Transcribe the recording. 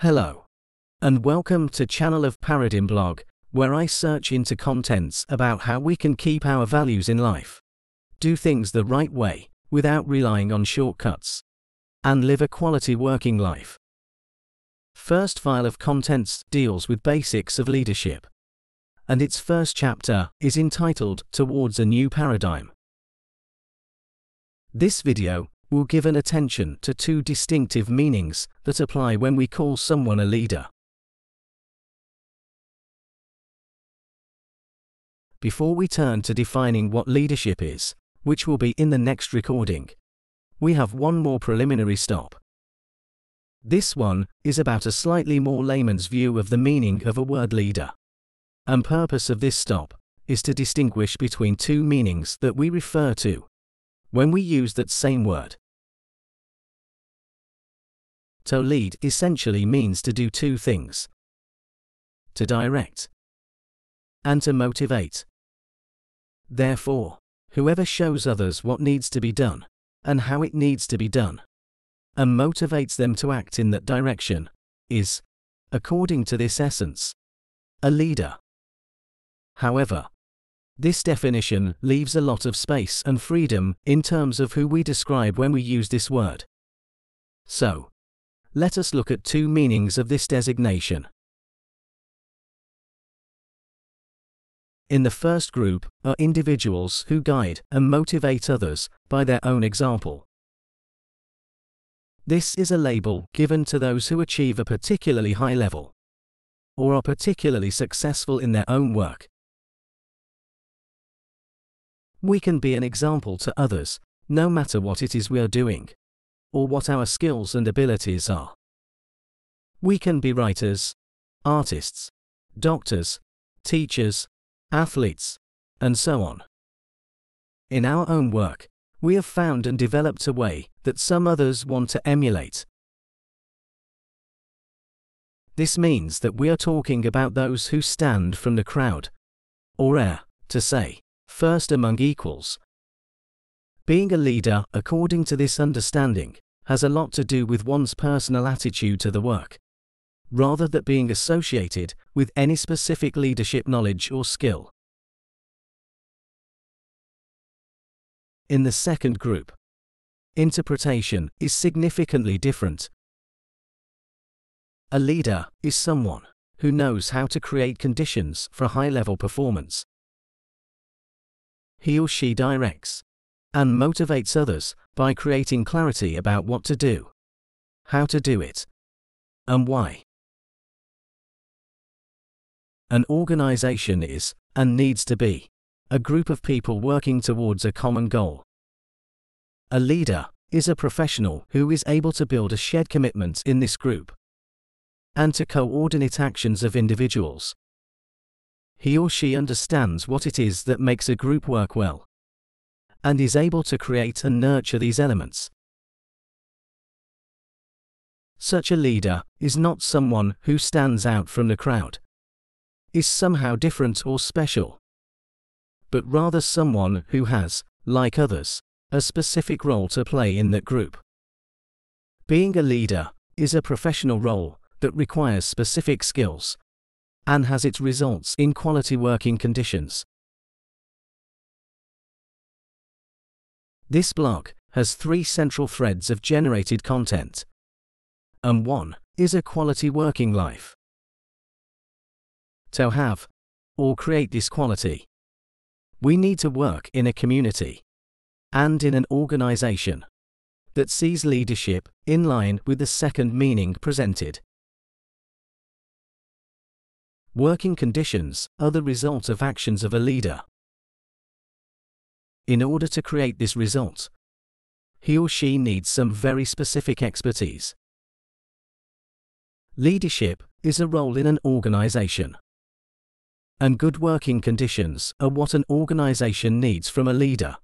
Hello. And welcome to Channel of Paradigm blog, where I search into contents about how we can keep our values in life, do things the right way without relying on shortcuts, and live a quality working life. First file of contents deals with basics of leadership. And its first chapter is entitled Towards a New Paradigm. This video will give an attention to two distinctive meanings that apply when we call someone a leader. Before we turn to defining what leadership is, which will be in the next recording, we have one more preliminary stop. This one is about a slightly more layman's view of the meaning of a word leader. And purpose of this stop is to distinguish between two meanings that we refer to when we use that same word. To lead essentially means to do two things to direct and to motivate. Therefore, whoever shows others what needs to be done and how it needs to be done and motivates them to act in that direction is, according to this essence, a leader. However, this definition leaves a lot of space and freedom in terms of who we describe when we use this word. So, let us look at two meanings of this designation. In the first group are individuals who guide and motivate others by their own example. This is a label given to those who achieve a particularly high level or are particularly successful in their own work. We can be an example to others, no matter what it is we are doing or what our skills and abilities are. We can be writers, artists, doctors, teachers, athletes, and so on. In our own work, we have found and developed a way that some others want to emulate. This means that we are talking about those who stand from the crowd, or are, to say, first among equals, being a leader, according to this understanding, has a lot to do with one's personal attitude to the work, rather than being associated with any specific leadership knowledge or skill. In the second group, interpretation is significantly different. A leader is someone who knows how to create conditions for high level performance. He or she directs, and motivates others by creating clarity about what to do, how to do it, and why. An organization is, and needs to be, a group of people working towards a common goal. A leader is a professional who is able to build a shared commitment in this group and to coordinate actions of individuals. He or she understands what it is that makes a group work well and is able to create and nurture these elements. Such a leader is not someone who stands out from the crowd, is somehow different or special, but rather someone who has, like others, a specific role to play in that group. Being a leader is a professional role that requires specific skills and has its results in quality working conditions. This blog has three central threads of generated content. And one is a quality working life. To have or create this quality, we need to work in a community and in an organization that sees leadership in line with the second meaning presented. Working conditions are the result of actions of a leader in order to create this result. He or she needs some very specific expertise. Leadership is a role in an organization. And good working conditions are what an organization needs from a leader.